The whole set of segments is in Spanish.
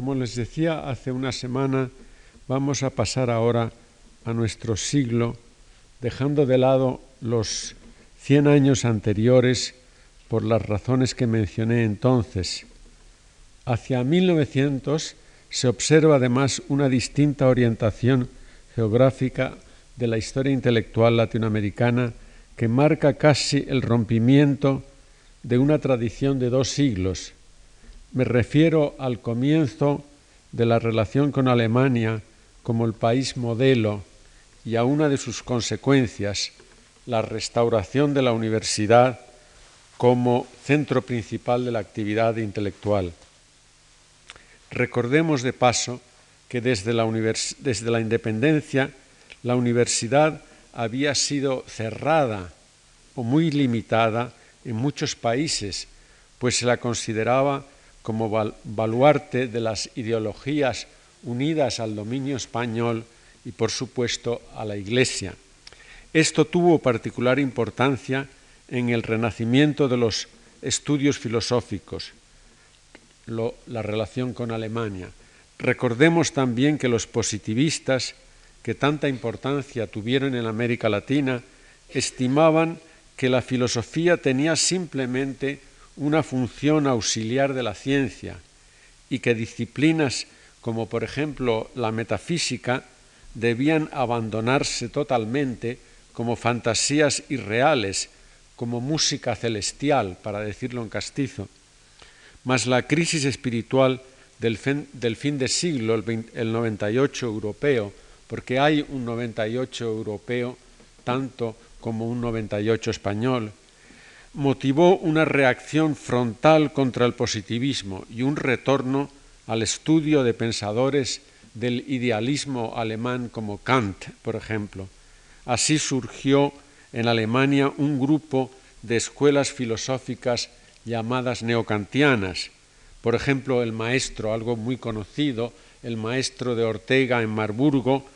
Como les decía hace una semana, vamos a pasar ahora a nuestro siglo, dejando de lado los 100 años anteriores por las razones que mencioné entonces. Hacia 1900 se observa además una distinta orientación geográfica de la historia intelectual latinoamericana que marca casi el rompimiento de una tradición de dos siglos. Me refiero al comienzo de la relación con Alemania como el país modelo y a una de sus consecuencias, la restauración de la universidad como centro principal de la actividad intelectual. Recordemos de paso que desde la, independencia la universidad había sido cerrada o muy limitada en muchos países, pues se la consideraba como baluarte de las ideologías unidas al dominio español y, por supuesto, a la Iglesia. Esto tuvo particular importancia en el renacimiento de los estudios filosóficos, la relación con Alemania. Recordemos también que los positivistas, que tanta importancia tuvieron en América Latina, estimaban que la filosofía tenía simplemente una función auxiliar de la ciencia y que disciplinas como por ejemplo la metafísica debían abandonarse totalmente como fantasías irreales, como música celestial, para decirlo en castizo. Mas la crisis espiritual del fin, del fin de siglo, el, el 98 europeo, porque hay un 98 europeo tanto como un 98 español, motivó una reacción frontal contra el positivismo y un retorno al estudio de pensadores del idealismo alemán como Kant, por ejemplo. Así surgió en Alemania un grupo de escuelas filosóficas llamadas neocantianas. Por ejemplo, el maestro, algo muy conocido, el maestro de Ortega en Marburgo,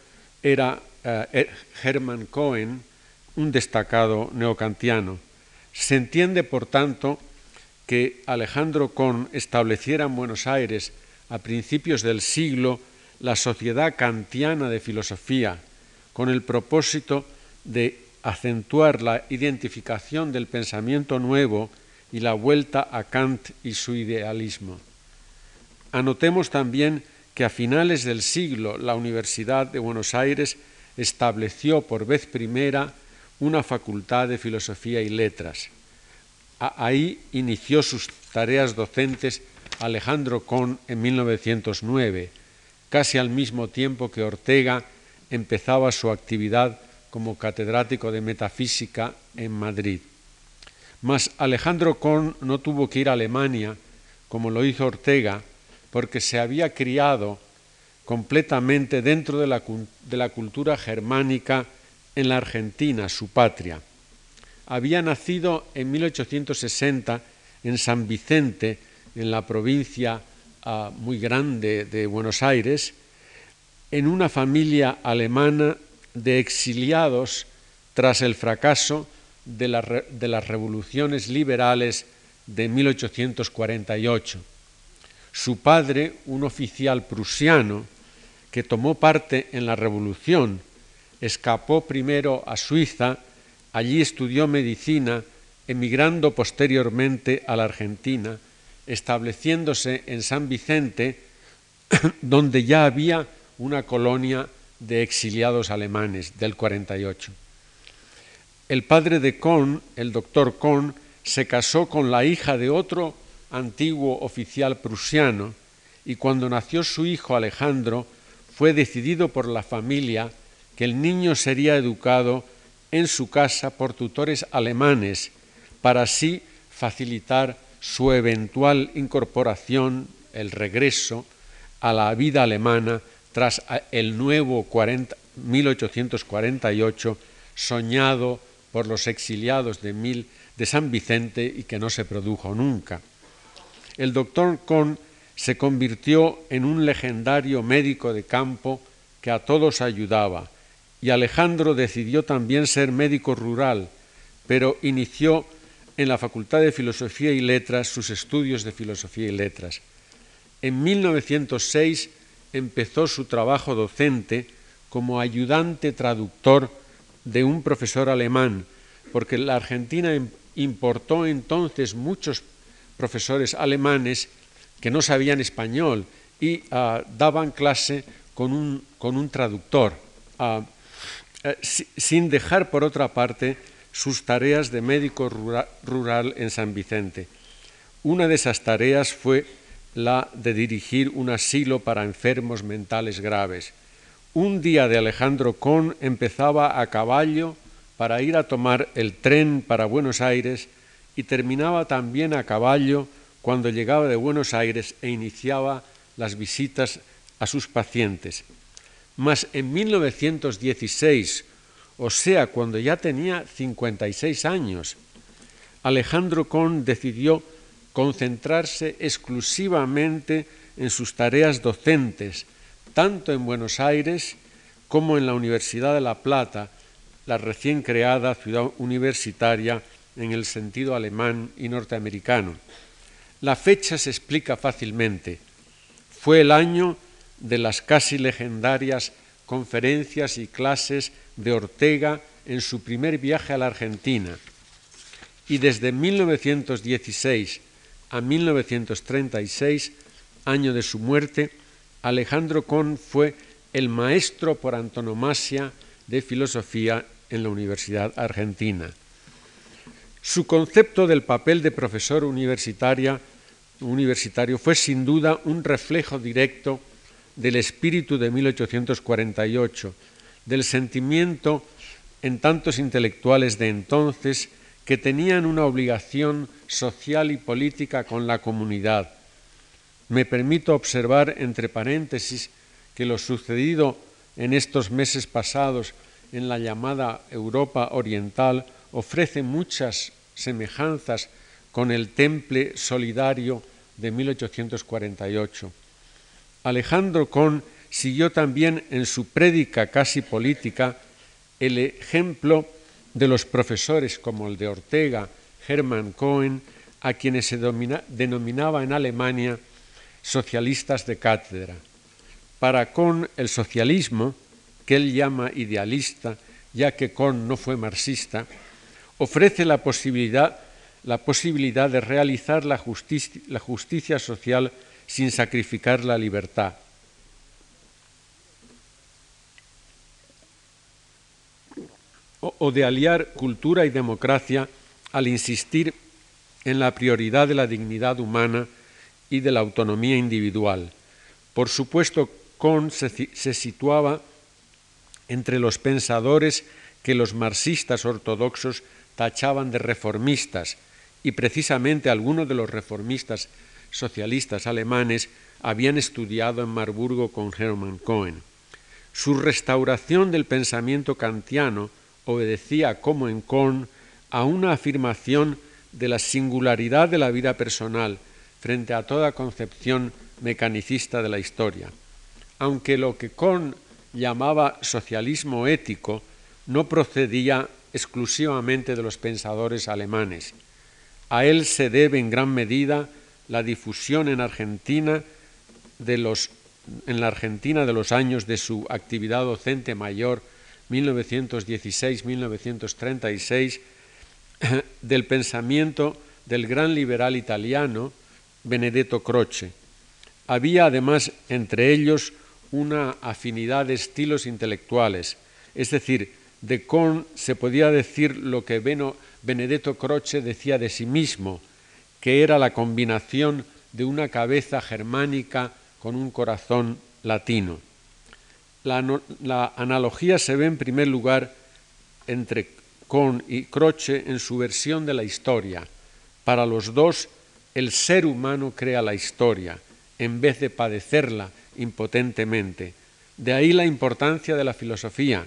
era uh, Hermann Cohen, un destacado neocantiano. Se entiende, por tanto, que Alejandro Kohn estableciera en Buenos Aires a principios del siglo la Sociedad Kantiana de Filosofía, con el propósito de acentuar la identificación del pensamiento nuevo y la vuelta a Kant y su idealismo. Anotemos también que a finales del siglo la Universidad de Buenos Aires estableció por vez primera una facultad de filosofía y letras. Ahí inició sus tareas docentes Alejandro Kohn en 1909, casi al mismo tiempo que Ortega empezaba su actividad como catedrático de metafísica en Madrid. Mas Alejandro Kohn no tuvo que ir a Alemania, como lo hizo Ortega, porque se había criado completamente dentro de la, de la cultura germánica en la Argentina, su patria. Había nacido en 1860 en San Vicente, en la provincia uh, muy grande de Buenos Aires, en una familia alemana de exiliados tras el fracaso de, de las revoluciones liberales de 1848. Su padre, un oficial prusiano que tomó parte en la revolución, escapó primero a Suiza, allí estudió medicina, emigrando posteriormente a la Argentina, estableciéndose en San Vicente, donde ya había una colonia de exiliados alemanes del 48. El padre de Kohn, el doctor Kohn, se casó con la hija de otro antiguo oficial prusiano y cuando nació su hijo Alejandro fue decidido por la familia que el niño sería educado en su casa por tutores alemanes para así facilitar su eventual incorporación, el regreso a la vida alemana tras el nuevo 40, 1848 soñado por los exiliados de, Mil, de San Vicente y que no se produjo nunca. El doctor Kohn se convirtió en un legendario médico de campo que a todos ayudaba y Alejandro decidió también ser médico rural, pero inició en la Facultad de Filosofía y Letras sus estudios de Filosofía y Letras. En 1906 empezó su trabajo docente como ayudante traductor de un profesor alemán, porque la Argentina importó entonces muchos profesores alemanes que no sabían español y uh, daban clase con un, con un traductor, uh, eh, sin dejar por otra parte sus tareas de médico rural, rural en San Vicente. Una de esas tareas fue la de dirigir un asilo para enfermos mentales graves. Un día de Alejandro Con empezaba a caballo para ir a tomar el tren para Buenos Aires y terminaba también a caballo cuando llegaba de Buenos Aires e iniciaba las visitas a sus pacientes. Mas en 1916, o sea, cuando ya tenía 56 años, Alejandro Con decidió concentrarse exclusivamente en sus tareas docentes, tanto en Buenos Aires como en la Universidad de La Plata, la recién creada ciudad universitaria en el sentido alemán y norteamericano. La fecha se explica fácilmente. Fue el año de las casi legendarias conferencias y clases de Ortega en su primer viaje a la Argentina. Y desde 1916 a 1936, año de su muerte, Alejandro Con fue el maestro por antonomasia de filosofía en la Universidad Argentina. Su concepto del papel de profesor universitario fue sin duda un reflejo directo del espíritu de 1848, del sentimiento en tantos intelectuales de entonces que tenían una obligación social y política con la comunidad. Me permito observar, entre paréntesis, que lo sucedido en estos meses pasados en la llamada Europa Oriental ofrece muchas semejanzas con el temple solidario de 1848. Alejandro Con siguió también en su prédica casi política el ejemplo de los profesores como el de Ortega, Hermann Cohen, a quienes se denominaba en Alemania socialistas de cátedra. Para Kohn el socialismo, que él llama idealista, ya que Kohn no fue marxista, ofrece la posibilidad, la posibilidad de realizar la la justicia social sin sacrificar la libertad. O, de aliar cultura y democracia al insistir en la prioridad de la dignidad humana y de la autonomía individual. Por supuesto, Kohn se, se situaba entre los pensadores que los marxistas ortodoxos tachaban de reformistas, y precisamente algunos de los reformistas socialistas alemanes habían estudiado en Marburgo con Hermann Cohen. Su restauración del pensamiento kantiano obedecía, como en Kohn, a una afirmación de la singularidad de la vida personal frente a toda concepción mecanicista de la historia. Aunque lo que Kohn llamaba socialismo ético no procedía exclusivamente de los pensadores alemanes. A él se debe en gran medida la difusión en Argentina de los, en la Argentina de los años de su actividad docente mayor 1916-1936 del pensamiento del gran liberal italiano Benedetto Croce. Había además entre ellos una afinidad de estilos intelectuales, es decir, de Kohn se podía decir lo que Benedetto Croce decía de sí mismo, que era la combinación de una cabeza germánica con un corazón latino. La, la analogía se ve en primer lugar entre Kohn y Croce en su versión de la historia. Para los dos, el ser humano crea la historia, en vez de padecerla impotentemente. De ahí la importancia de la filosofía,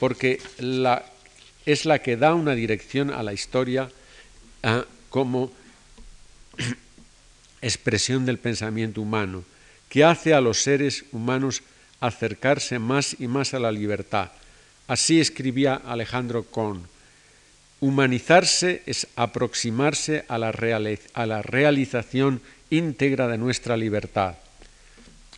porque la, es la que da una dirección a la historia ah, como expresión del pensamiento humano, que hace a los seres humanos acercarse más y más a la libertad. Así escribía Alejandro Kohn. Humanizarse es aproximarse a la, realización íntegra de nuestra libertad.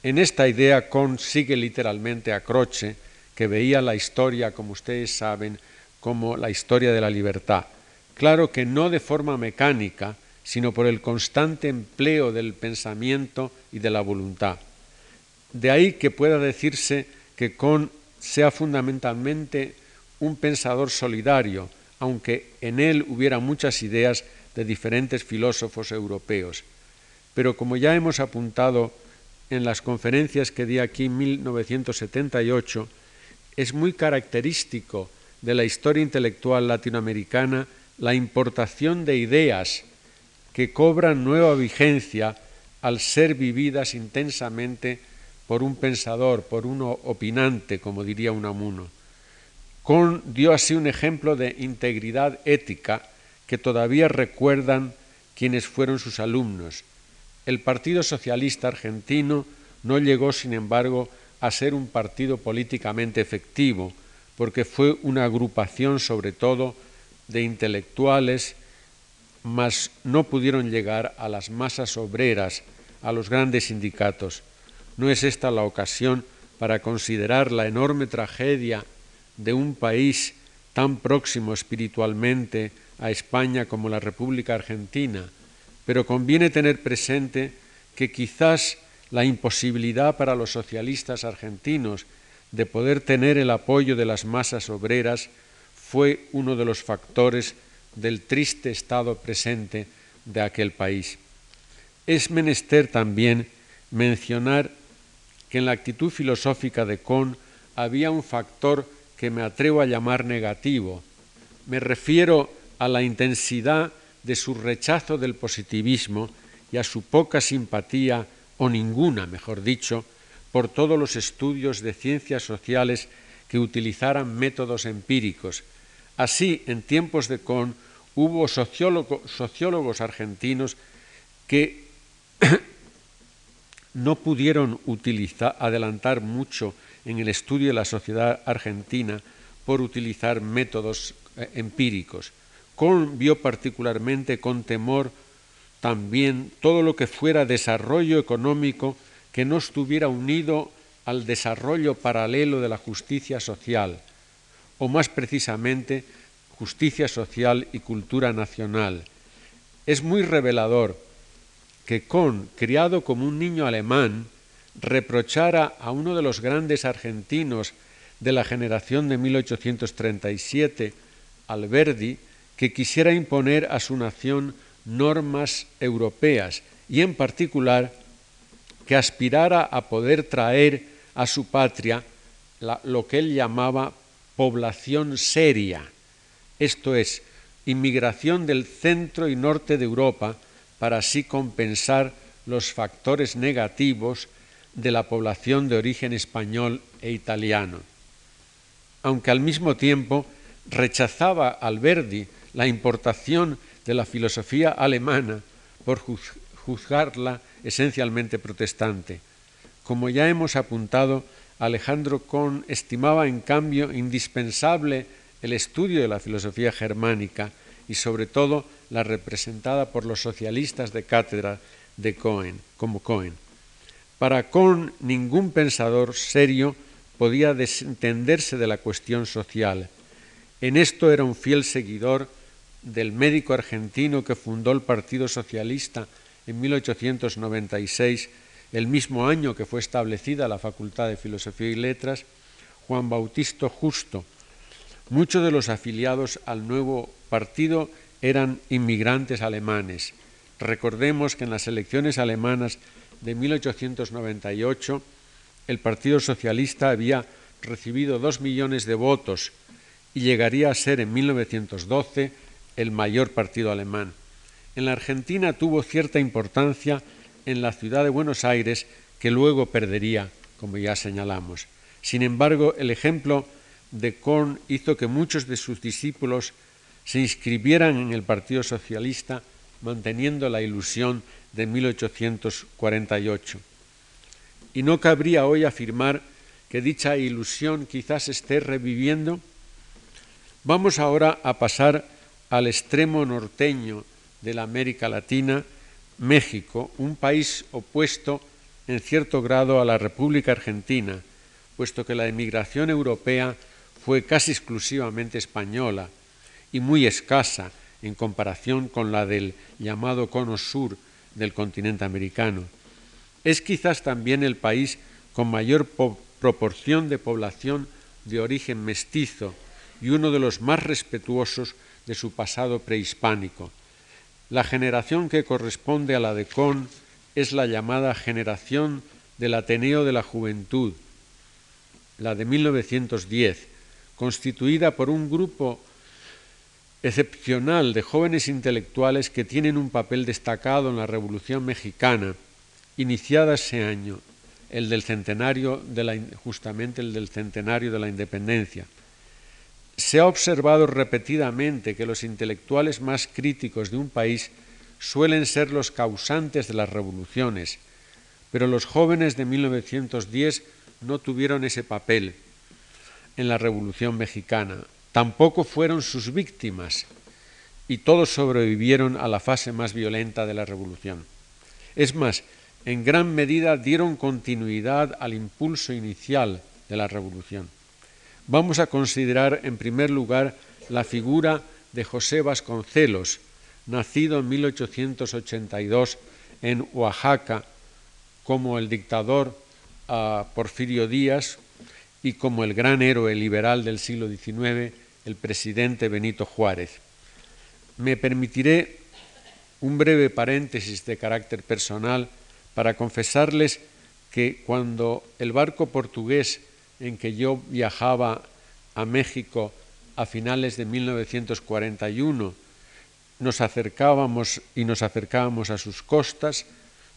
En esta idea consigue literalmente a Croce, que veía la historia, como ustedes saben, como la historia de la libertad. Claro que no de forma mecánica, sino por el constante empleo del pensamiento y de la voluntad. De ahí que pueda decirse que Con sea fundamentalmente un pensador solidario, aunque en él hubiera muchas ideas de diferentes filósofos europeos. Pero como ya hemos apuntado en las conferencias que di aquí en 1978, es muy característico de la historia intelectual latinoamericana la importación de ideas que cobran nueva vigencia al ser vividas intensamente por un pensador, por uno opinante, como diría Unamuno. Con dio así un ejemplo de integridad ética que todavía recuerdan quienes fueron sus alumnos. El Partido Socialista Argentino no llegó, sin embargo, a ser un partido políticamente efectivo, porque fue una agrupación sobre todo de intelectuales, mas no pudieron llegar a las masas obreras, a los grandes sindicatos. No es esta la ocasión para considerar la enorme tragedia de un país tan próximo espiritualmente a España como la República Argentina, pero conviene tener presente que quizás la imposibilidad para los socialistas argentinos de poder tener el apoyo de las masas obreras fue uno de los factores del triste estado presente de aquel país. Es menester también mencionar que en la actitud filosófica de Kohn había un factor que me atrevo a llamar negativo. Me refiero a la intensidad de su rechazo del positivismo y a su poca simpatía, o ninguna, mejor dicho, por todos los estudios de ciencias sociales que utilizaran métodos empíricos. Así, en tiempos de Kohn, hubo sociólogos argentinos que no pudieron adelantar mucho en el estudio de la sociedad argentina por utilizar métodos eh, empíricos. Kohn vio particularmente con temor también todo lo que fuera desarrollo económico que no estuviera unido al desarrollo paralelo de la justicia social, o más precisamente justicia social y cultura nacional. Es muy revelador que Kohn, criado como un niño alemán, reprochara a uno de los grandes argentinos de la generación de 1837, Alberdi, que quisiera imponer a su nación normas europeas y en particular que aspirara a poder traer a su patria lo que él llamaba población seria, esto es, inmigración del centro y norte de Europa para así compensar los factores negativos de la población de origen español e italiano. Aunque al mismo tiempo rechazaba Alberdi la importación de la filosofía alemana por juzgarla esencialmente protestante. Como ya hemos apuntado, Alejandro Kohn estimaba en cambio indispensable el estudio de la filosofía germánica y sobre todo la representada por los socialistas de cátedra de Cohen, como Cohen. Para Kohn ningún pensador serio podía desentenderse de la cuestión social. En esto era un fiel seguidor del médico argentino que fundó el Partido Socialista en 1896, el mismo año que fue establecida la Facultad de Filosofía y Letras, Juan Bautista Justo. Muchos de los afiliados al nuevo partido eran inmigrantes alemanes. Recordemos que en las elecciones alemanas de 1898 el Partido Socialista había recibido dos millones de votos y llegaría a ser en 1912 el mayor partido alemán en la Argentina tuvo cierta importancia en la ciudad de Buenos Aires que luego perdería, como ya señalamos. Sin embargo, el ejemplo de Korn hizo que muchos de sus discípulos se inscribieran en el Partido Socialista manteniendo la ilusión de 1848. Y no cabría hoy afirmar que dicha ilusión quizás esté reviviendo. Vamos ahora a pasar al extremo norteño de la América Latina, México, un país opuesto en cierto grado a la República Argentina, puesto que la emigración europea fue casi exclusivamente española y muy escasa en comparación con la del llamado cono sur del continente americano. Es quizás también el país con mayor proporción de población de origen mestizo y uno de los más respetuosos de su pasado prehispánico. La generación que corresponde a la de Con es la llamada generación del Ateneo de la Juventud, la de 1910, constituida por un grupo excepcional de jóvenes intelectuales que tienen un papel destacado en la Revolución Mexicana, iniciada ese año, el del centenario de la, justamente el del centenario de la independencia. Se ha observado repetidamente que los intelectuales más críticos de un país suelen ser los causantes de las revoluciones, pero los jóvenes de 1910 no tuvieron ese papel en la Revolución Mexicana, tampoco fueron sus víctimas y todos sobrevivieron a la fase más violenta de la revolución. Es más, en gran medida dieron continuidad al impulso inicial de la revolución. Vamos a considerar en primer lugar la figura de José Vasconcelos, nacido en 1882 en Oaxaca como el dictador uh, Porfirio Díaz y como el gran héroe liberal del siglo XIX, el presidente Benito Juárez. Me permitiré un breve paréntesis de carácter personal para confesarles que cuando el barco portugués en que yo viajaba a México a finales de 1941 nos acercábamos y nos acercábamos a sus costas,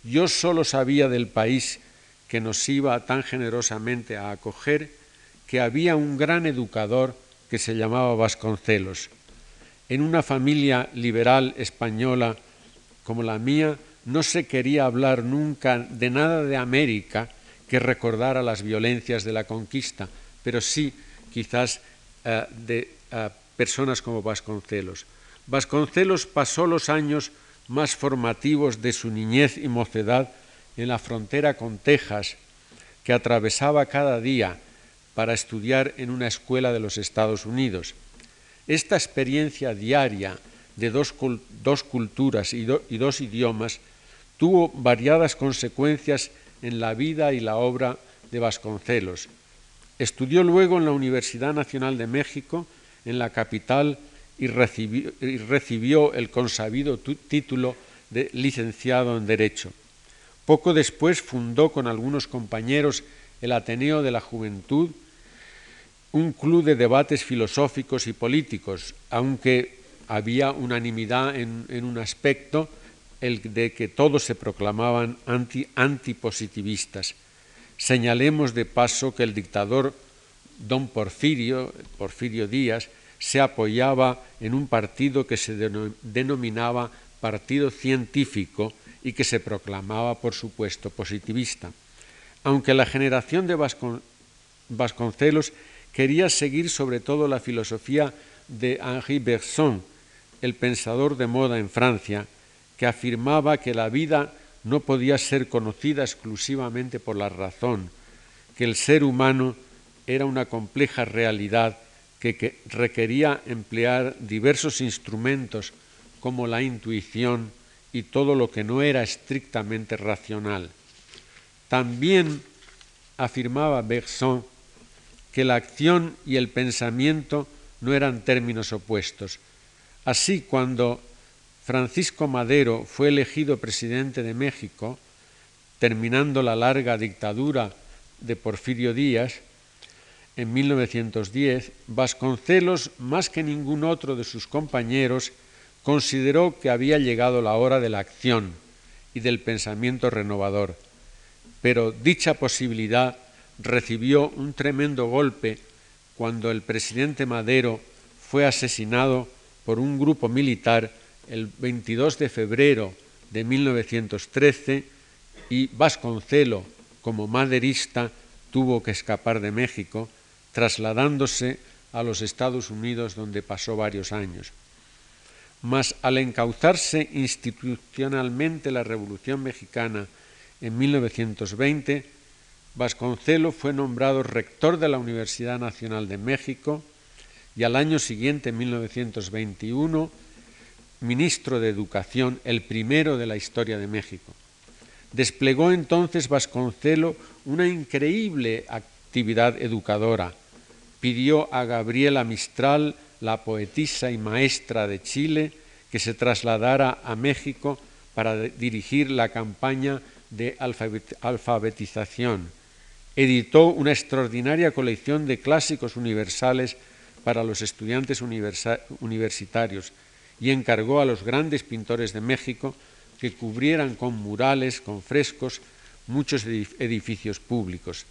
yo solo sabía del país que nos iba tan generosamente a acoger que había un gran educador que se llamaba Vasconcelos. En una familia liberal española como la mía, no se quería hablar nunca de nada de América que recordara las violencias de la conquista, pero sí quizás uh, de uh, personas como Vasconcelos. Vasconcelos pasó los años más formativos de su niñez y mocedad en la frontera con Texas, que atravesaba cada día para estudiar en una escuela de los Estados Unidos. Esta experiencia diaria de dos, culturas y dos idiomas tuvo variadas consecuencias en la vida y la obra de Vasconcelos. Estudió luego en la Universidad Nacional de México, en la capital y recibió, el consabido título de licenciado en Derecho. Poco después fundó con algunos compañeros el Ateneo de la Juventud, un club de debates filosóficos y políticos, aunque había unanimidad en un aspecto, el de que todos se proclamaban anti, antipositivistas. Señalemos de paso que el dictador don Porfirio, Porfirio Díaz, se apoyaba en un partido que se denominaba Partido Científico y que se proclamaba, por supuesto, positivista. Aunque la generación de Vascon Vasconcelos quería seguir sobre todo la filosofía de Henri Bergson, el pensador de moda en Francia, que afirmaba que la vida no podía ser conocida exclusivamente por la razón, que el ser humano era una compleja realidad que, que requería emplear diversos instrumentos como la intuición y todo lo que no era estrictamente racional. También afirmaba Bergson que la acción y el pensamiento no eran términos opuestos. Así, cuando Francisco Madero fue elegido presidente de México, terminando la larga dictadura de Porfirio Díaz, en 1910, Vasconcelos, más que ningún otro de sus compañeros, consideró que había llegado la hora de la acción y del pensamiento renovador. Pero dicha posibilidad recibió un tremendo golpe cuando el presidente Madero fue asesinado por un grupo militar el 22 de febrero de 1913 y Vasconcelo, como maderista, tuvo que escapar de México trasladándose a los Estados Unidos donde pasó varios años. Mas al encauzarse institucionalmente la Revolución Mexicana en 1920, Vasconcelo fue nombrado rector de la Universidad Nacional de México y al año siguiente, en 1921, ministro de Educación, el primero de la historia de México. Desplegó entonces Vasconcelo una increíble actividad educadora. Pidió a Gabriela Mistral, la poetisa y maestra de Chile, que se trasladara a México para dirigir la campaña de alfabetización. Editó una extraordinaria colección de clásicos universales para los estudiantes universitarios y encargó a los grandes pintores de México que cubrieran con murales, con frescos, muchos edificios públicos.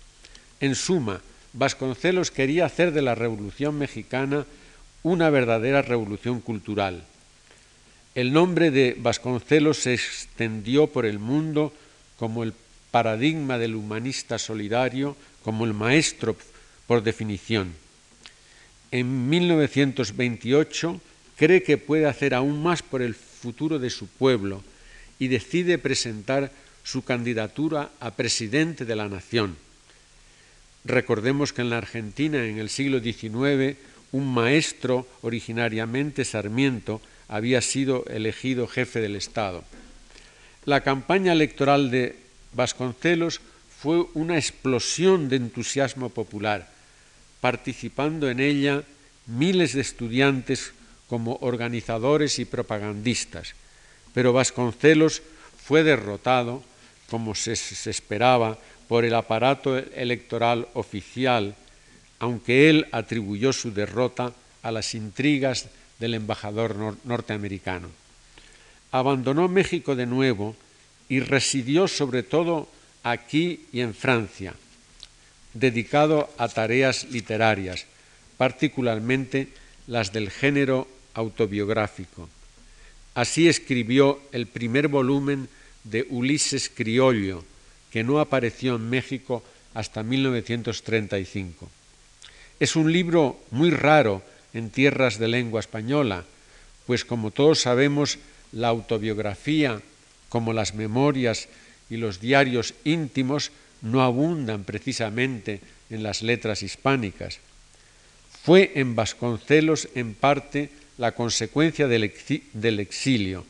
En suma, Vasconcelos quería hacer de la Revolución Mexicana una verdadera revolución cultural. El nombre de Vasconcelos se extendió por el mundo como el paradigma del humanista solidario, como el maestro por definición. En 1928 cree que puede hacer aún más por el futuro de su pueblo y decide presentar su candidatura a presidente de la nación. Recordemos que en la Argentina, en el siglo XIX, un maestro, originariamente Sarmiento, había sido elegido jefe del Estado. La campaña electoral de Vasconcelos fue una explosión de entusiasmo popular, participando en ella miles de estudiantes como organizadores y propagandistas pero Vasconcelos fue derrotado, como se, esperaba, por el aparato electoral oficial, aunque él atribuyó su derrota a las intrigas del embajador norteamericano. Abandonó México de nuevo y residió sobre todo aquí y en Francia, dedicado a tareas literarias, particularmente las del género autobiográfico. Así escribió el primer volumen de Ulises Criollo, que no apareció en México hasta 1935. Es un libro muy raro en tierras de lengua española, pues como todos sabemos, la autobiografía, como las memorias y los diarios íntimos, no abundan precisamente en las letras hispánicas. Fue en Vasconcelos, en parte, la consecuencia del, exilio,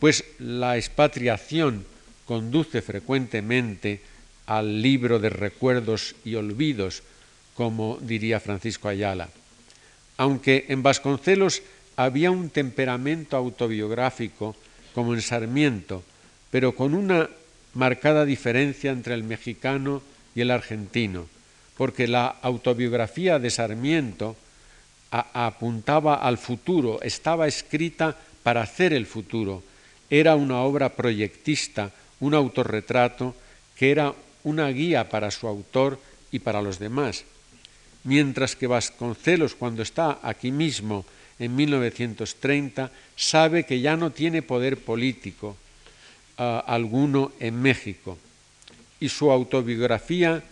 pues la expatriación conduce frecuentemente al libro de recuerdos y olvidos, como diría Francisco Ayala. Aunque en Vasconcelos había un temperamento autobiográfico, como en Sarmiento, pero con una marcada diferencia entre el mexicano y el argentino, porque la autobiografía de Sarmiento apuntaba al futuro, estaba escrita para hacer el futuro. Era una obra proyectista, un autorretrato que era una guía para su autor y para los demás. Mientras que Vasconcelos, cuando está aquí mismo en 1930, sabe que ya no tiene poder político ah, alguno en México y su autobiografía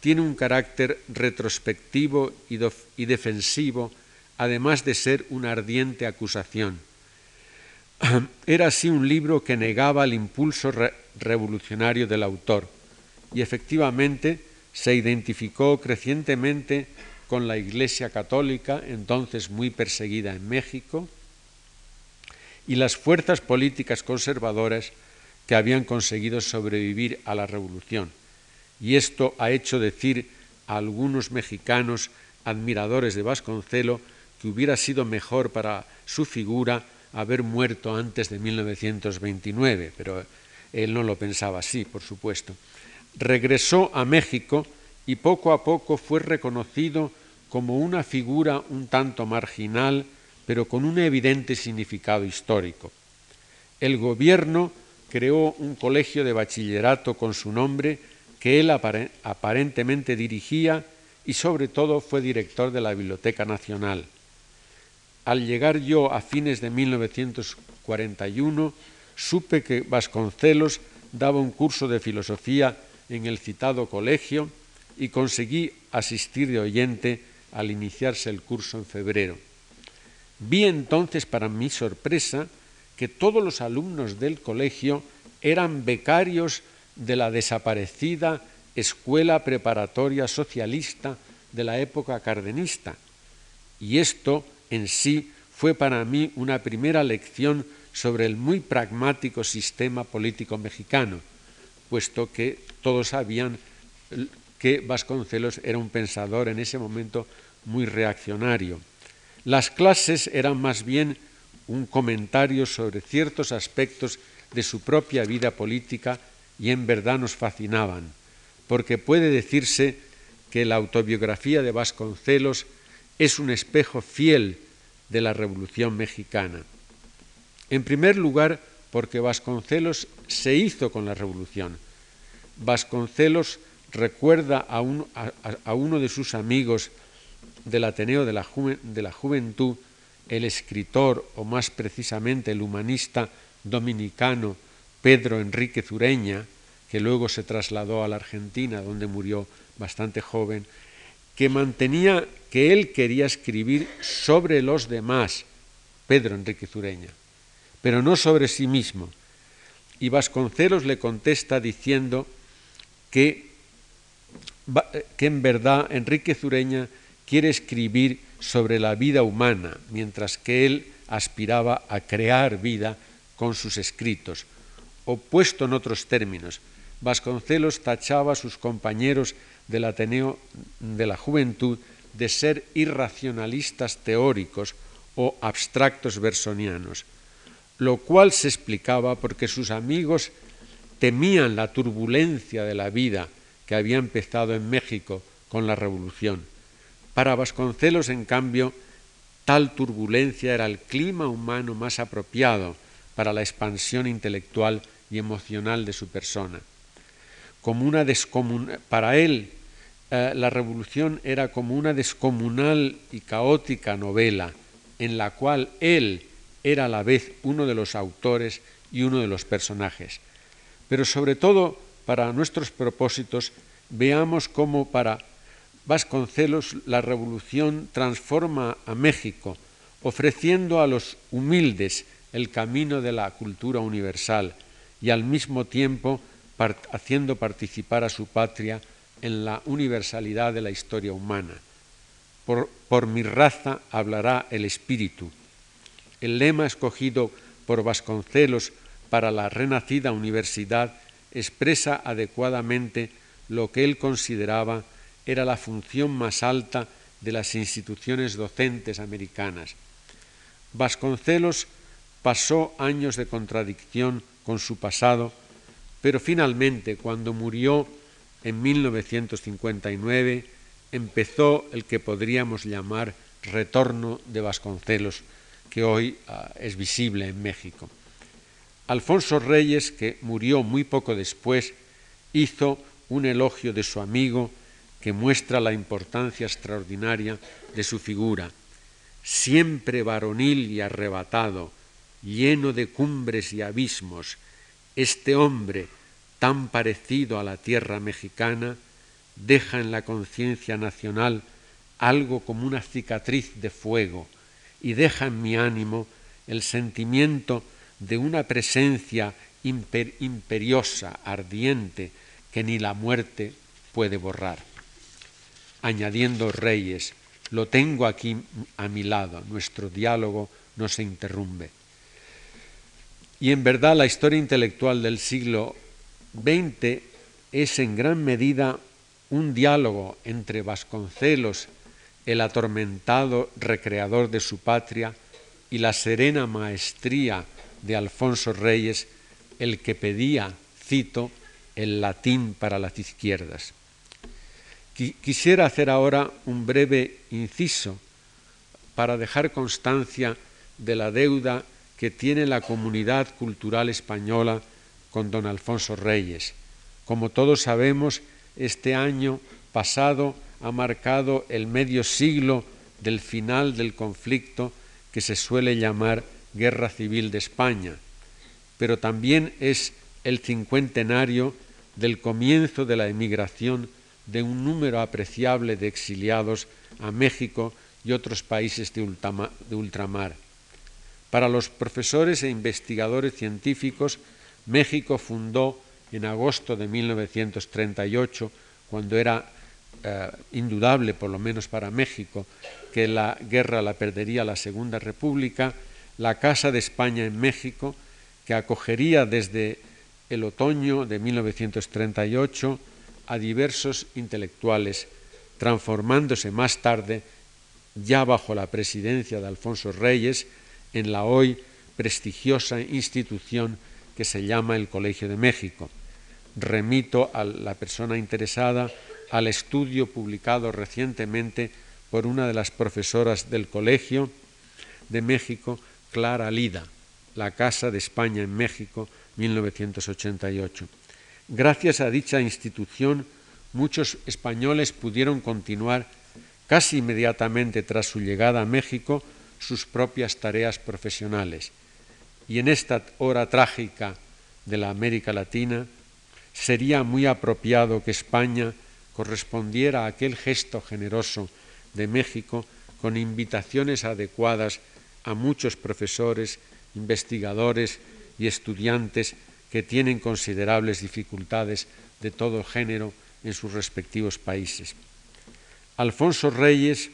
tiene un carácter retrospectivo y, defensivo, además de ser una ardiente acusación. Era así un libro que negaba el impulso revolucionario del autor y efectivamente se identificó crecientemente con la Iglesia Católica, entonces muy perseguida en México, y las fuerzas políticas conservadoras que habían conseguido sobrevivir a la revolución y esto ha hecho decir a algunos mexicanos admiradores de Vasconcelo que hubiera sido mejor para su figura haber muerto antes de 1929, pero él no lo pensaba así, por supuesto. Regresó a México y poco a poco fue reconocido como una figura un tanto marginal, pero con un evidente significado histórico. El gobierno creó un colegio de bachillerato con su nombre que él aparentemente dirigía y sobre todo fue director de la Biblioteca Nacional. Al llegar yo a fines de 1941, supe que Vasconcelos daba un curso de filosofía en el citado colegio y conseguí asistir de oyente al iniciarse el curso en febrero. Vi entonces, para mi sorpresa, que todos los alumnos del colegio eran becarios de la desaparecida escuela preparatoria socialista de la época cardenista. Y esto en sí fue para mí una primera lección sobre el muy pragmático sistema político mexicano, puesto que todos sabían que Vasconcelos era un pensador en ese momento muy reaccionario. Las clases eran más bien un comentario sobre ciertos aspectos de su propia vida política y en verdad nos fascinaban, porque puede decirse que la autobiografía de Vasconcelos es un espejo fiel de la Revolución mexicana. En primer lugar, porque Vasconcelos se hizo con la Revolución. Vasconcelos recuerda a, uno de sus amigos del Ateneo de la, Juventud, el escritor, o más precisamente el humanista dominicano Pedro Enrique Zureña, que luego se trasladó a la Argentina, donde murió bastante joven, que mantenía que él quería escribir sobre los demás, Pedro Enrique Zureña, pero no sobre sí mismo. Y Vasconcelos le contesta diciendo que, en verdad Enrique Zureña quiere escribir sobre la vida humana, mientras que él aspiraba a crear vida con sus escritos. O puesto en otros términos, Vasconcelos tachaba a sus compañeros del Ateneo de la Juventud de ser irracionalistas teóricos o abstractos bersonianos, lo cual se explicaba porque sus amigos temían la turbulencia de la vida que había empezado en México con la Revolución. Para Vasconcelos, en cambio, tal turbulencia era el clima humano más apropiado para la expansión intelectual y emocional de su persona como una para él eh, la revolución era como una descomunal y caótica novela en la cual él era a la vez uno de los autores y uno de los personajes. Pero sobre todo para nuestros propósitos veamos cómo para Vasconcelos la revolución transforma a México, ofreciendo a los humildes el camino de la cultura universal y al mismo tiempo haciendo participar a su patria en la universalidad de la historia humana. Por, por, mi raza hablará el espíritu. El lema escogido por Vasconcelos para la renacida universidad expresa adecuadamente lo que él consideraba era la función más alta de las instituciones docentes americanas. Vasconcelos pasó años de contradicción con su pasado pero finalmente, cuando murió en 1959, empezó el que podríamos llamar retorno de Vasconcelos, que hoy ah, es visible en México. Alfonso Reyes, que murió muy poco después, hizo un elogio de su amigo que muestra la importancia extraordinaria de su figura. Siempre varonil y arrebatado, lleno de cumbres y abismos, este hombre, tan parecido a la tierra mexicana, deja en la conciencia nacional algo como una cicatriz de fuego y deja en mi ánimo el sentimiento de una presencia imperiosa, ardiente, que ni la muerte puede borrar. Añadiendo Reyes, lo tengo aquí a mi lado, nuestro diálogo no se interrumpe. Y en verdad la historia intelectual del siglo XX es en gran medida un diálogo entre Vasconcelos, el atormentado recreador de su patria, y la serena maestría de Alfonso Reyes, el que pedía, cito, el latín para las izquierdas. Quisiera hacer ahora un breve inciso para dejar constancia de la deuda que tiene la comunidad cultural española con don Alfonso Reyes. Como todos sabemos, este año pasado ha marcado el medio siglo del final del conflicto que se suele llamar Guerra Civil de España, pero también es el cincuentenario del comienzo de la emigración de un número apreciable de exiliados a México y otros países de ultramar. Para los profesores e investigadores científicos, México fundó en agosto de 1938, cuando era eh, indudable, por lo menos para México, que la guerra la perdería la Segunda República, la Casa de España en México, que acogería desde el otoño de 1938 a diversos intelectuales, transformándose más tarde, ya bajo la presidencia de Alfonso Reyes, en la hoy prestigiosa institución que se llama el Colegio de México. Remito a la persona interesada al estudio publicado recientemente por una de las profesoras del Colegio de México, Clara Lida, La Casa de España en México, 1988. Gracias a dicha institución, muchos españoles pudieron continuar casi inmediatamente tras su llegada a México sus propias tareas profesionales. Y en esta hora trágica de la América Latina, sería muy apropiado que España correspondiera a aquel gesto generoso de México con invitaciones adecuadas a muchos profesores, investigadores y estudiantes que tienen considerables dificultades de todo género en sus respectivos países. Alfonso Reyes,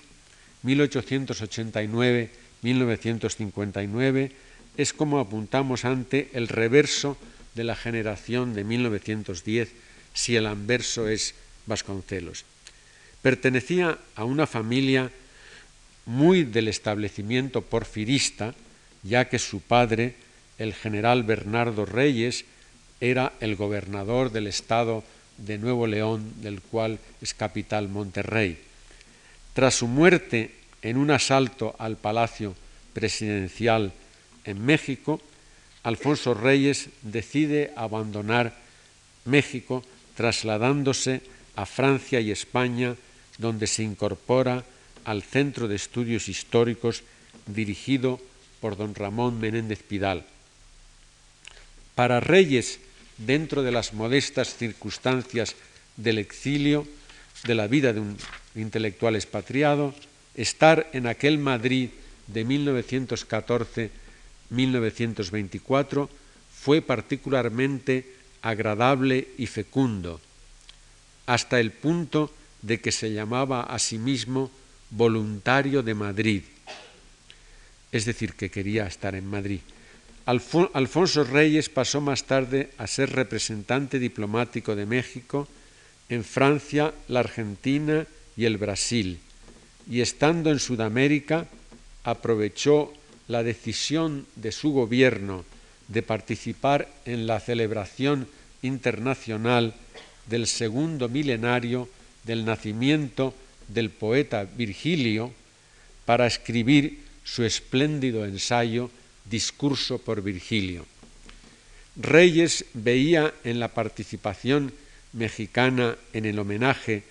1889-1959, es como apuntamos ante el reverso de la generación de 1910 si el anverso es Vasconcelos. Pertenecía a una familia muy del establecimiento porfirista, ya que su padre, el general Bernardo Reyes, era el gobernador del estado de Nuevo León, del cual es capital Monterrey. Tras su muerte en un asalto al Palacio Presidencial en México, Alfonso Reyes decide abandonar México trasladándose a Francia y España, donde se incorpora al Centro de Estudios Históricos dirigido por don Ramón Menéndez Pidal. Para Reyes, dentro de las modestas circunstancias del exilio, de la vida de un intelectual expatriado, estar en aquel Madrid de 1914-1924 fue particularmente agradable y fecundo, hasta el punto de que se llamaba a sí mismo voluntario de Madrid, es decir, que quería estar en Madrid. Alfonso Reyes pasó más tarde a ser representante diplomático de México en Francia, la Argentina y el Brasil, y estando en Sudamérica aprovechó la decisión de su gobierno de participar en la celebración internacional del segundo milenario del nacimiento del poeta Virgilio para escribir su espléndido ensayo Discurso por Virgilio. Reyes veía en la participación mexicana en el homenaje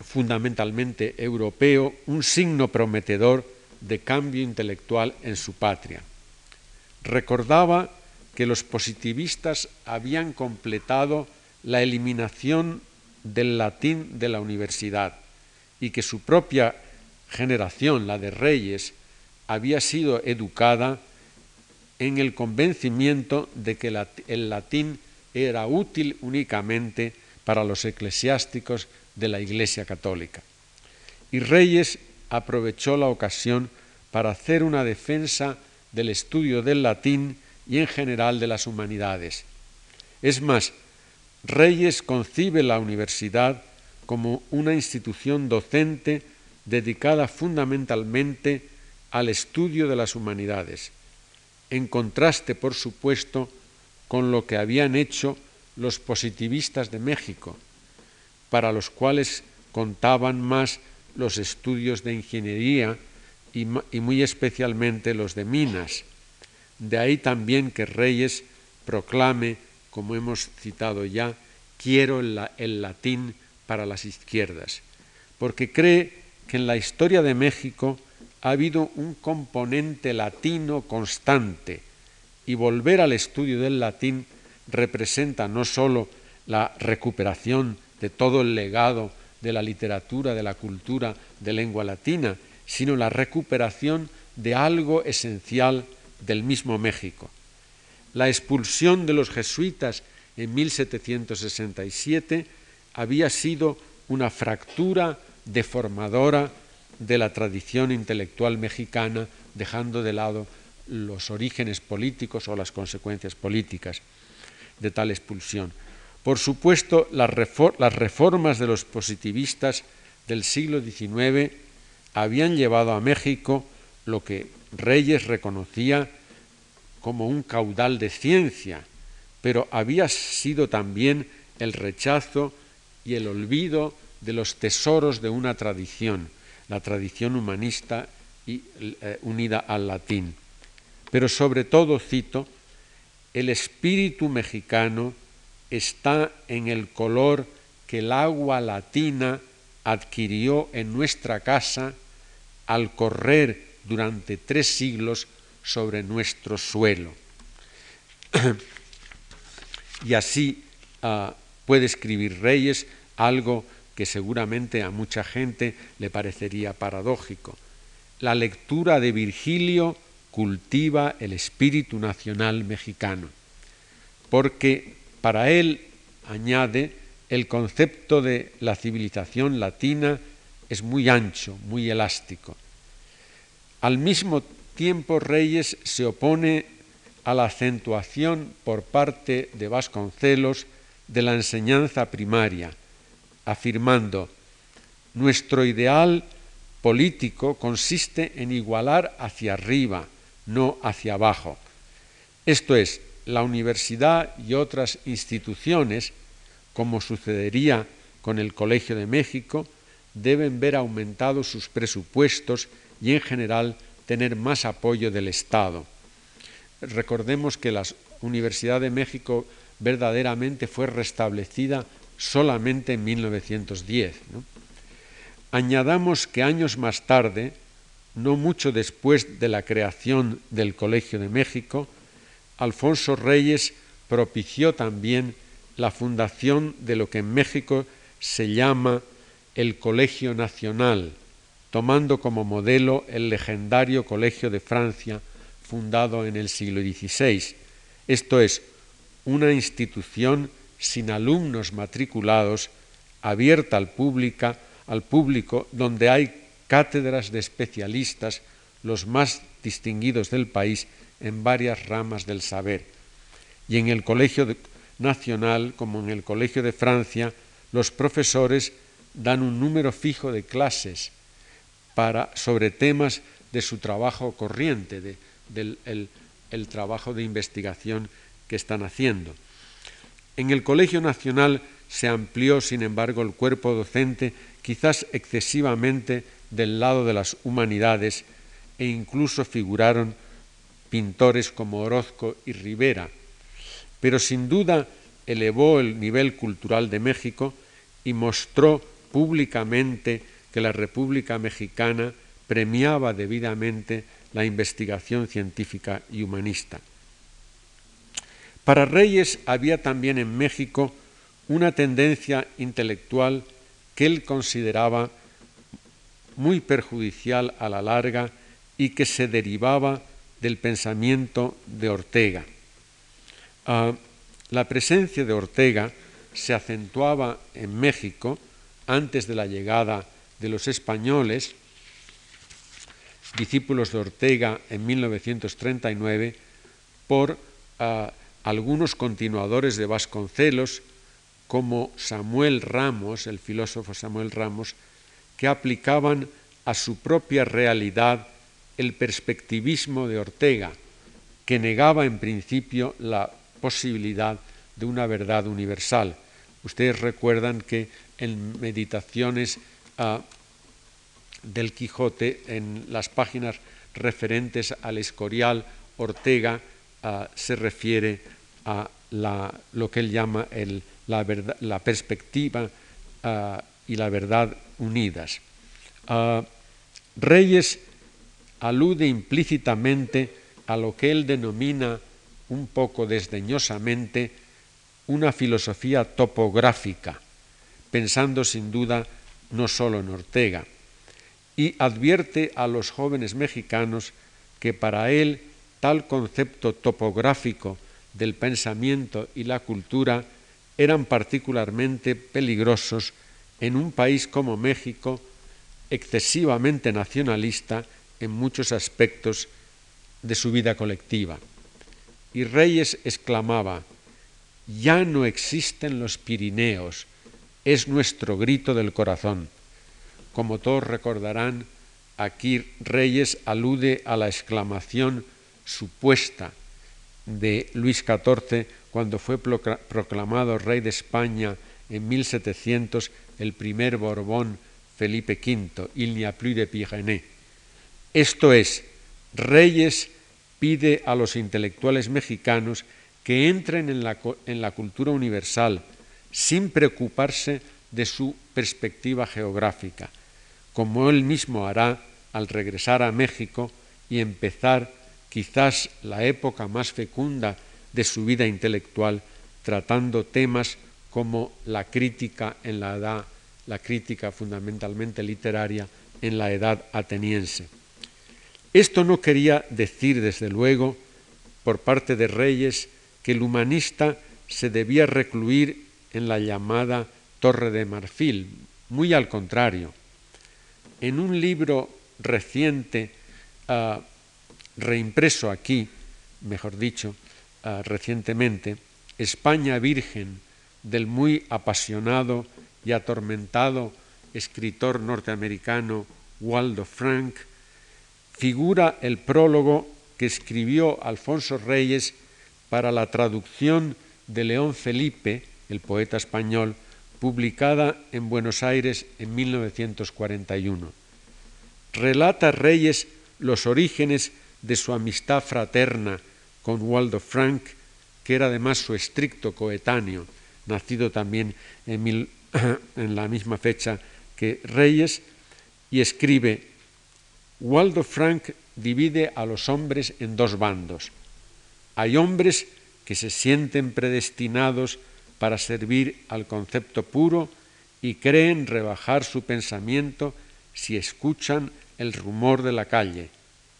fundamentalmente europeo un signo prometedor de cambio intelectual en su patria. Recordaba que los positivistas habían completado la eliminación del latín de la universidad y que su propia generación, la de Reyes, había sido educada en el convencimiento de que el latín era útil únicamente para los eclesiásticos de la Iglesia Católica. Y Reyes aprovechó la ocasión para hacer una defensa del estudio del latín y en general de las humanidades. Es más, Reyes concibe la universidad como una institución docente dedicada fundamentalmente al estudio de las humanidades, en contraste, por supuesto, con lo que habían hecho los positivistas de México, para los cuales contaban más los estudios de ingeniería y, muy especialmente los de minas. De ahí también que Reyes proclame, como hemos citado ya, quiero el, latín para las izquierdas, porque cree que en la historia de México ha habido un componente latino constante y volver al estudio del latín representa no sólo la recuperación de todo el legado de la literatura, de la cultura de lengua latina, sino la recuperación de algo esencial del mismo México. La expulsión de los jesuitas en 1767 había sido una fractura deformadora de la tradición intelectual mexicana, dejando de lado los orígenes políticos o las consecuencias políticas de tal expulsión. Por supuesto, las, reformas de los positivistas del siglo XIX habían llevado a México lo que Reyes reconocía como un caudal de ciencia, pero había sido también el rechazo y el olvido de los tesoros de una tradición, la tradición humanista y, eh, unida al latín. Pero sobre todo, cito, el espíritu mexicano está en el color que el agua latina adquirió en nuestra casa al correr durante tres siglos sobre nuestro suelo. y así ah, puede escribir Reyes algo que seguramente a mucha gente le parecería paradójico. La lectura de Virgilio cultiva el espíritu nacional mexicano, porque para él, añade, el concepto de la civilización latina es muy ancho, muy elástico. Al mismo tiempo, Reyes se opone a la acentuación por parte de Vasconcelos de la enseñanza primaria, afirmando, nuestro ideal político consiste en igualar hacia arriba, no hacia abajo. Esto es, la universidad y otras instituciones, como sucedería con el Colegio de México, deben ver aumentados sus presupuestos y en general tener más apoyo del Estado. Recordemos que la Universidad de México verdaderamente fue restablecida solamente en 1910. Añadamos que años más tarde, no mucho después de la creación del Colegio de México, Alfonso Reyes propició también la fundación de lo que en México se llama el Colegio Nacional, tomando como modelo el legendario Colegio de Francia, fundado en el siglo XVI. Esto es, una institución sin alumnos matriculados, abierta al, al público, donde hay cátedras de especialistas, los más distinguidos del país, en varias ramas del saber. Y en el Colegio Nacional, como en el Colegio de Francia, los profesores dan un número fijo de clases para, sobre temas de su trabajo corriente, del el trabajo de investigación que están haciendo. En el Colegio Nacional se amplió, sin embargo, el cuerpo docente, quizás excesivamente del lado de las humanidades, e incluso figuraron pintores como Orozco y Rivera, pero sin duda elevó el nivel cultural de México y mostró públicamente que la República Mexicana premiaba debidamente la investigación científica y humanista. Para Reyes había también en México una tendencia intelectual que él consideraba muy perjudicial a la larga y que se derivaba del pensamiento de Ortega. Ah, la presencia de Ortega se acentuaba en México antes de la llegada de los españoles, discípulos de Ortega en 1939, por ah, algunos continuadores de Vasconcelos, como Samuel Ramos, el filósofo Samuel Ramos, que aplicaban a su propia realidad el perspectivismo de Ortega, que negaba en principio la posibilidad de una verdad universal. Ustedes recuerdan que en Meditaciones ah, del Quijote, en las páginas referentes al Escorial, Ortega ah, se refiere a lo que él llama la, perspectiva ah, y la verdad unidas. Reyes alude implícitamente a lo que él denomina un poco desdeñosamente una filosofía topográfica, pensando sin duda no solo en Ortega, y advierte a los jóvenes mexicanos que para él tal concepto topográfico del pensamiento y la cultura eran particularmente peligrosos en un país como México, excesivamente nacionalista en muchos aspectos de su vida colectiva. Y Reyes exclamaba, ya no existen los Pirineos, es nuestro grito del corazón. Como todos recordarán, aquí Reyes alude a la exclamación supuesta de Luis XIV cuando fue proclamado rey de España en 1700 el primer Borbón Felipe V, Il n'y a plus de Pyrénées. Esto es, Reyes pide a los intelectuales mexicanos que entren en la, en la cultura universal sin preocuparse de su perspectiva geográfica, como él mismo hará al regresar a México y empezar quizás la época más fecunda de su vida intelectual, tratando temas como la crítica en la edad, la crítica fundamentalmente literaria en la edad ateniense. Esto no quería decir, desde luego, por parte de Reyes, que el humanista se debía recluir en la llamada Torre de Marfil, muy al contrario. En un libro reciente, uh, reimpreso aquí, mejor dicho, uh, recientemente, España Virgen, del muy apasionado y atormentado escritor norteamericano Waldo Frank, figura el prólogo que escribió Alfonso Reyes para la traducción de León Felipe, el poeta español, publicada en Buenos Aires en 1941. Relata Reyes los orígenes de su amistad fraterna con Waldo Frank, que era además su estricto coetáneo, nacido también en, la misma fecha que Reyes, y escribe, Waldo Frank divide a los hombres en dos bandos. Hay hombres que se sienten predestinados para servir al concepto puro y creen rebajar su pensamiento si escuchan el rumor de la calle,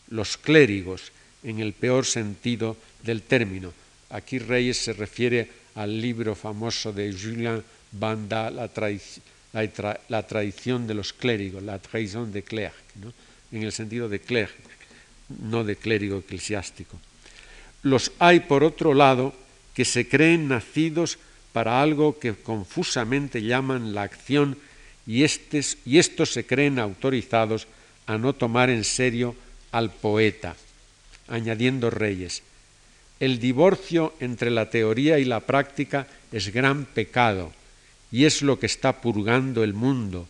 los clérigos, en el peor sentido del término. Aquí Reyes se refiere al libro famoso de Julien Banda, La, traición de los clérigos, La traición de clerc, ¿no? en el sentido de clerc, no de clérigo eclesiástico. Los hay, por otro lado, que se creen nacidos para algo que confusamente llaman la acción y, estes, y estos se creen autorizados a no tomar en serio al poeta, añadiendo Reyes. El divorcio entre la teoría y la práctica es gran pecado y es lo que está purgando el mundo.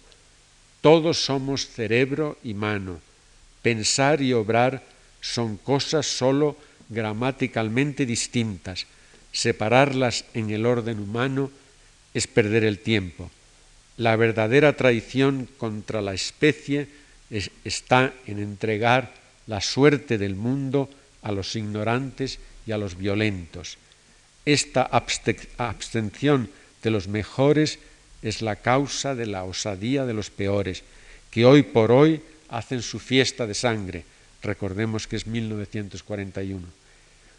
Todos somos cerebro y mano. Pensar y obrar son cosas sólo gramaticalmente distintas. Separarlas en el orden humano es perder el tiempo. La verdadera traición contra la especie está en entregar la suerte del mundo a los ignorantes y a los violentos. Esta abstención de los mejores es la causa de la osadía de los peores, que hoy por hoy hacen su fiesta de sangre. Recordemos que es 1941.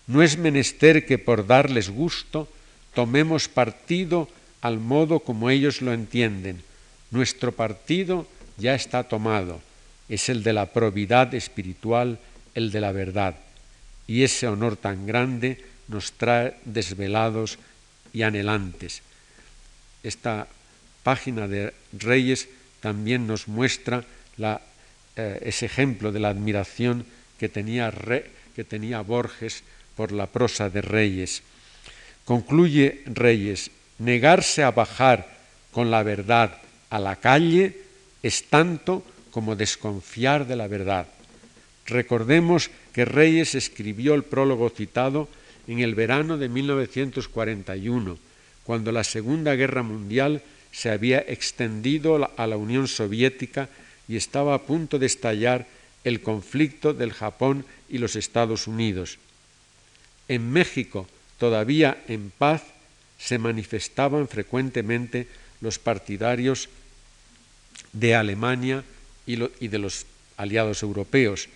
No es menester que por darles gusto tomemos partido al modo como ellos lo entienden. Nuestro partido ya está tomado, es el de la probidad espiritual, el de la verdad. Y ese honor tan grande nos trae desvelados y anhelantes. Esta página de Reyes también nos muestra eh, ese ejemplo de la admiración que tenía, que tenía Borges por la prosa de Reyes. Concluye Reyes, negarse a bajar con la verdad a la calle es tanto como desconfiar de la verdad. Recordemos que Reyes escribió el prólogo citado en el verano de 1941, cuando la Segunda Guerra Mundial se había extendido a la Unión Soviética y estaba a punto de estallar el conflicto del Japón y los Estados Unidos. En México, todavía en paz, se manifestaban frecuentemente los partidarios de Alemania y, de los aliados europeos.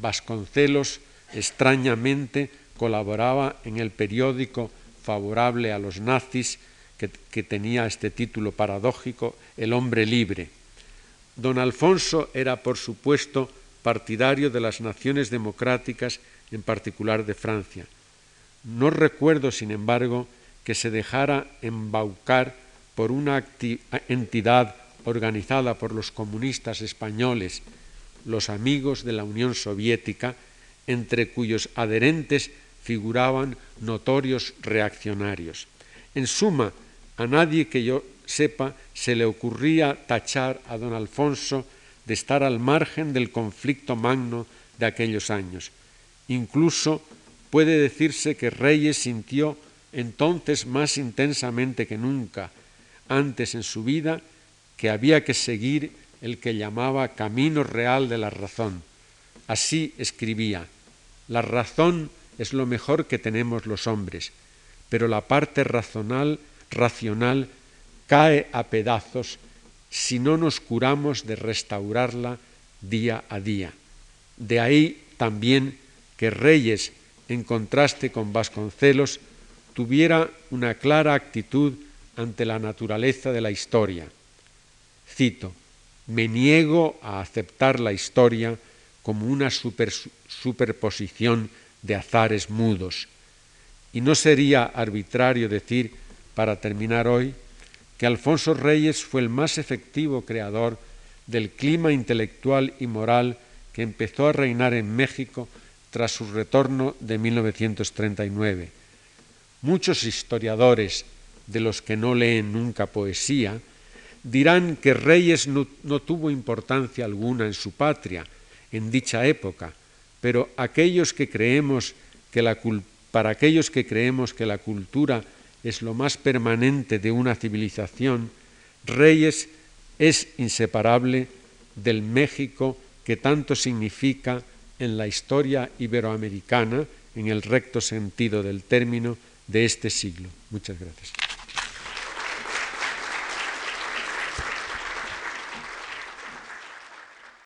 Vasconcelos extrañamente colaboraba en el periódico favorable a los nazis que, que, tenía este título paradójico, El hombre libre. Don Alfonso era, por supuesto, partidario de las naciones democráticas, en particular de Francia. No recuerdo, sin embargo, que se dejara embaucar por una entidad organizada por los comunistas españoles, los amigos de la Unión Soviética, entre cuyos adherentes figuraban notorios reaccionarios. En suma, a nadie que yo sepa se le ocurría tachar a don Alfonso de estar al margen del conflicto magno de aquellos años. Incluso puede decirse que Reyes sintió entonces más intensamente que nunca antes en su vida que había que seguir el que llamaba camino real de la razón. Así escribía, la razón es lo mejor que tenemos los hombres, pero la parte racional, racional cae a pedazos si no nos curamos de restaurarla día a día. De ahí también que Reyes, en contraste con Vasconcelos, tuviera una clara actitud ante la naturaleza de la historia. Cito, me niego a aceptar la historia como una superposición de azares mudos. Y no sería arbitrario decir, para terminar hoy, que Alfonso Reyes fue el más efectivo creador del clima intelectual y moral que empezó a reinar en México tras su retorno de 1939. Muchos historiadores de los que no leen nunca poesía, dirán que Reyes no, tuvo importancia alguna en su patria en dicha época, pero para aquellos que creemos que la cultura es lo más permanente de una civilización, Reyes es inseparable del México que tanto significa en la historia iberoamericana, en el recto sentido del término, de este siglo. Muchas gracias.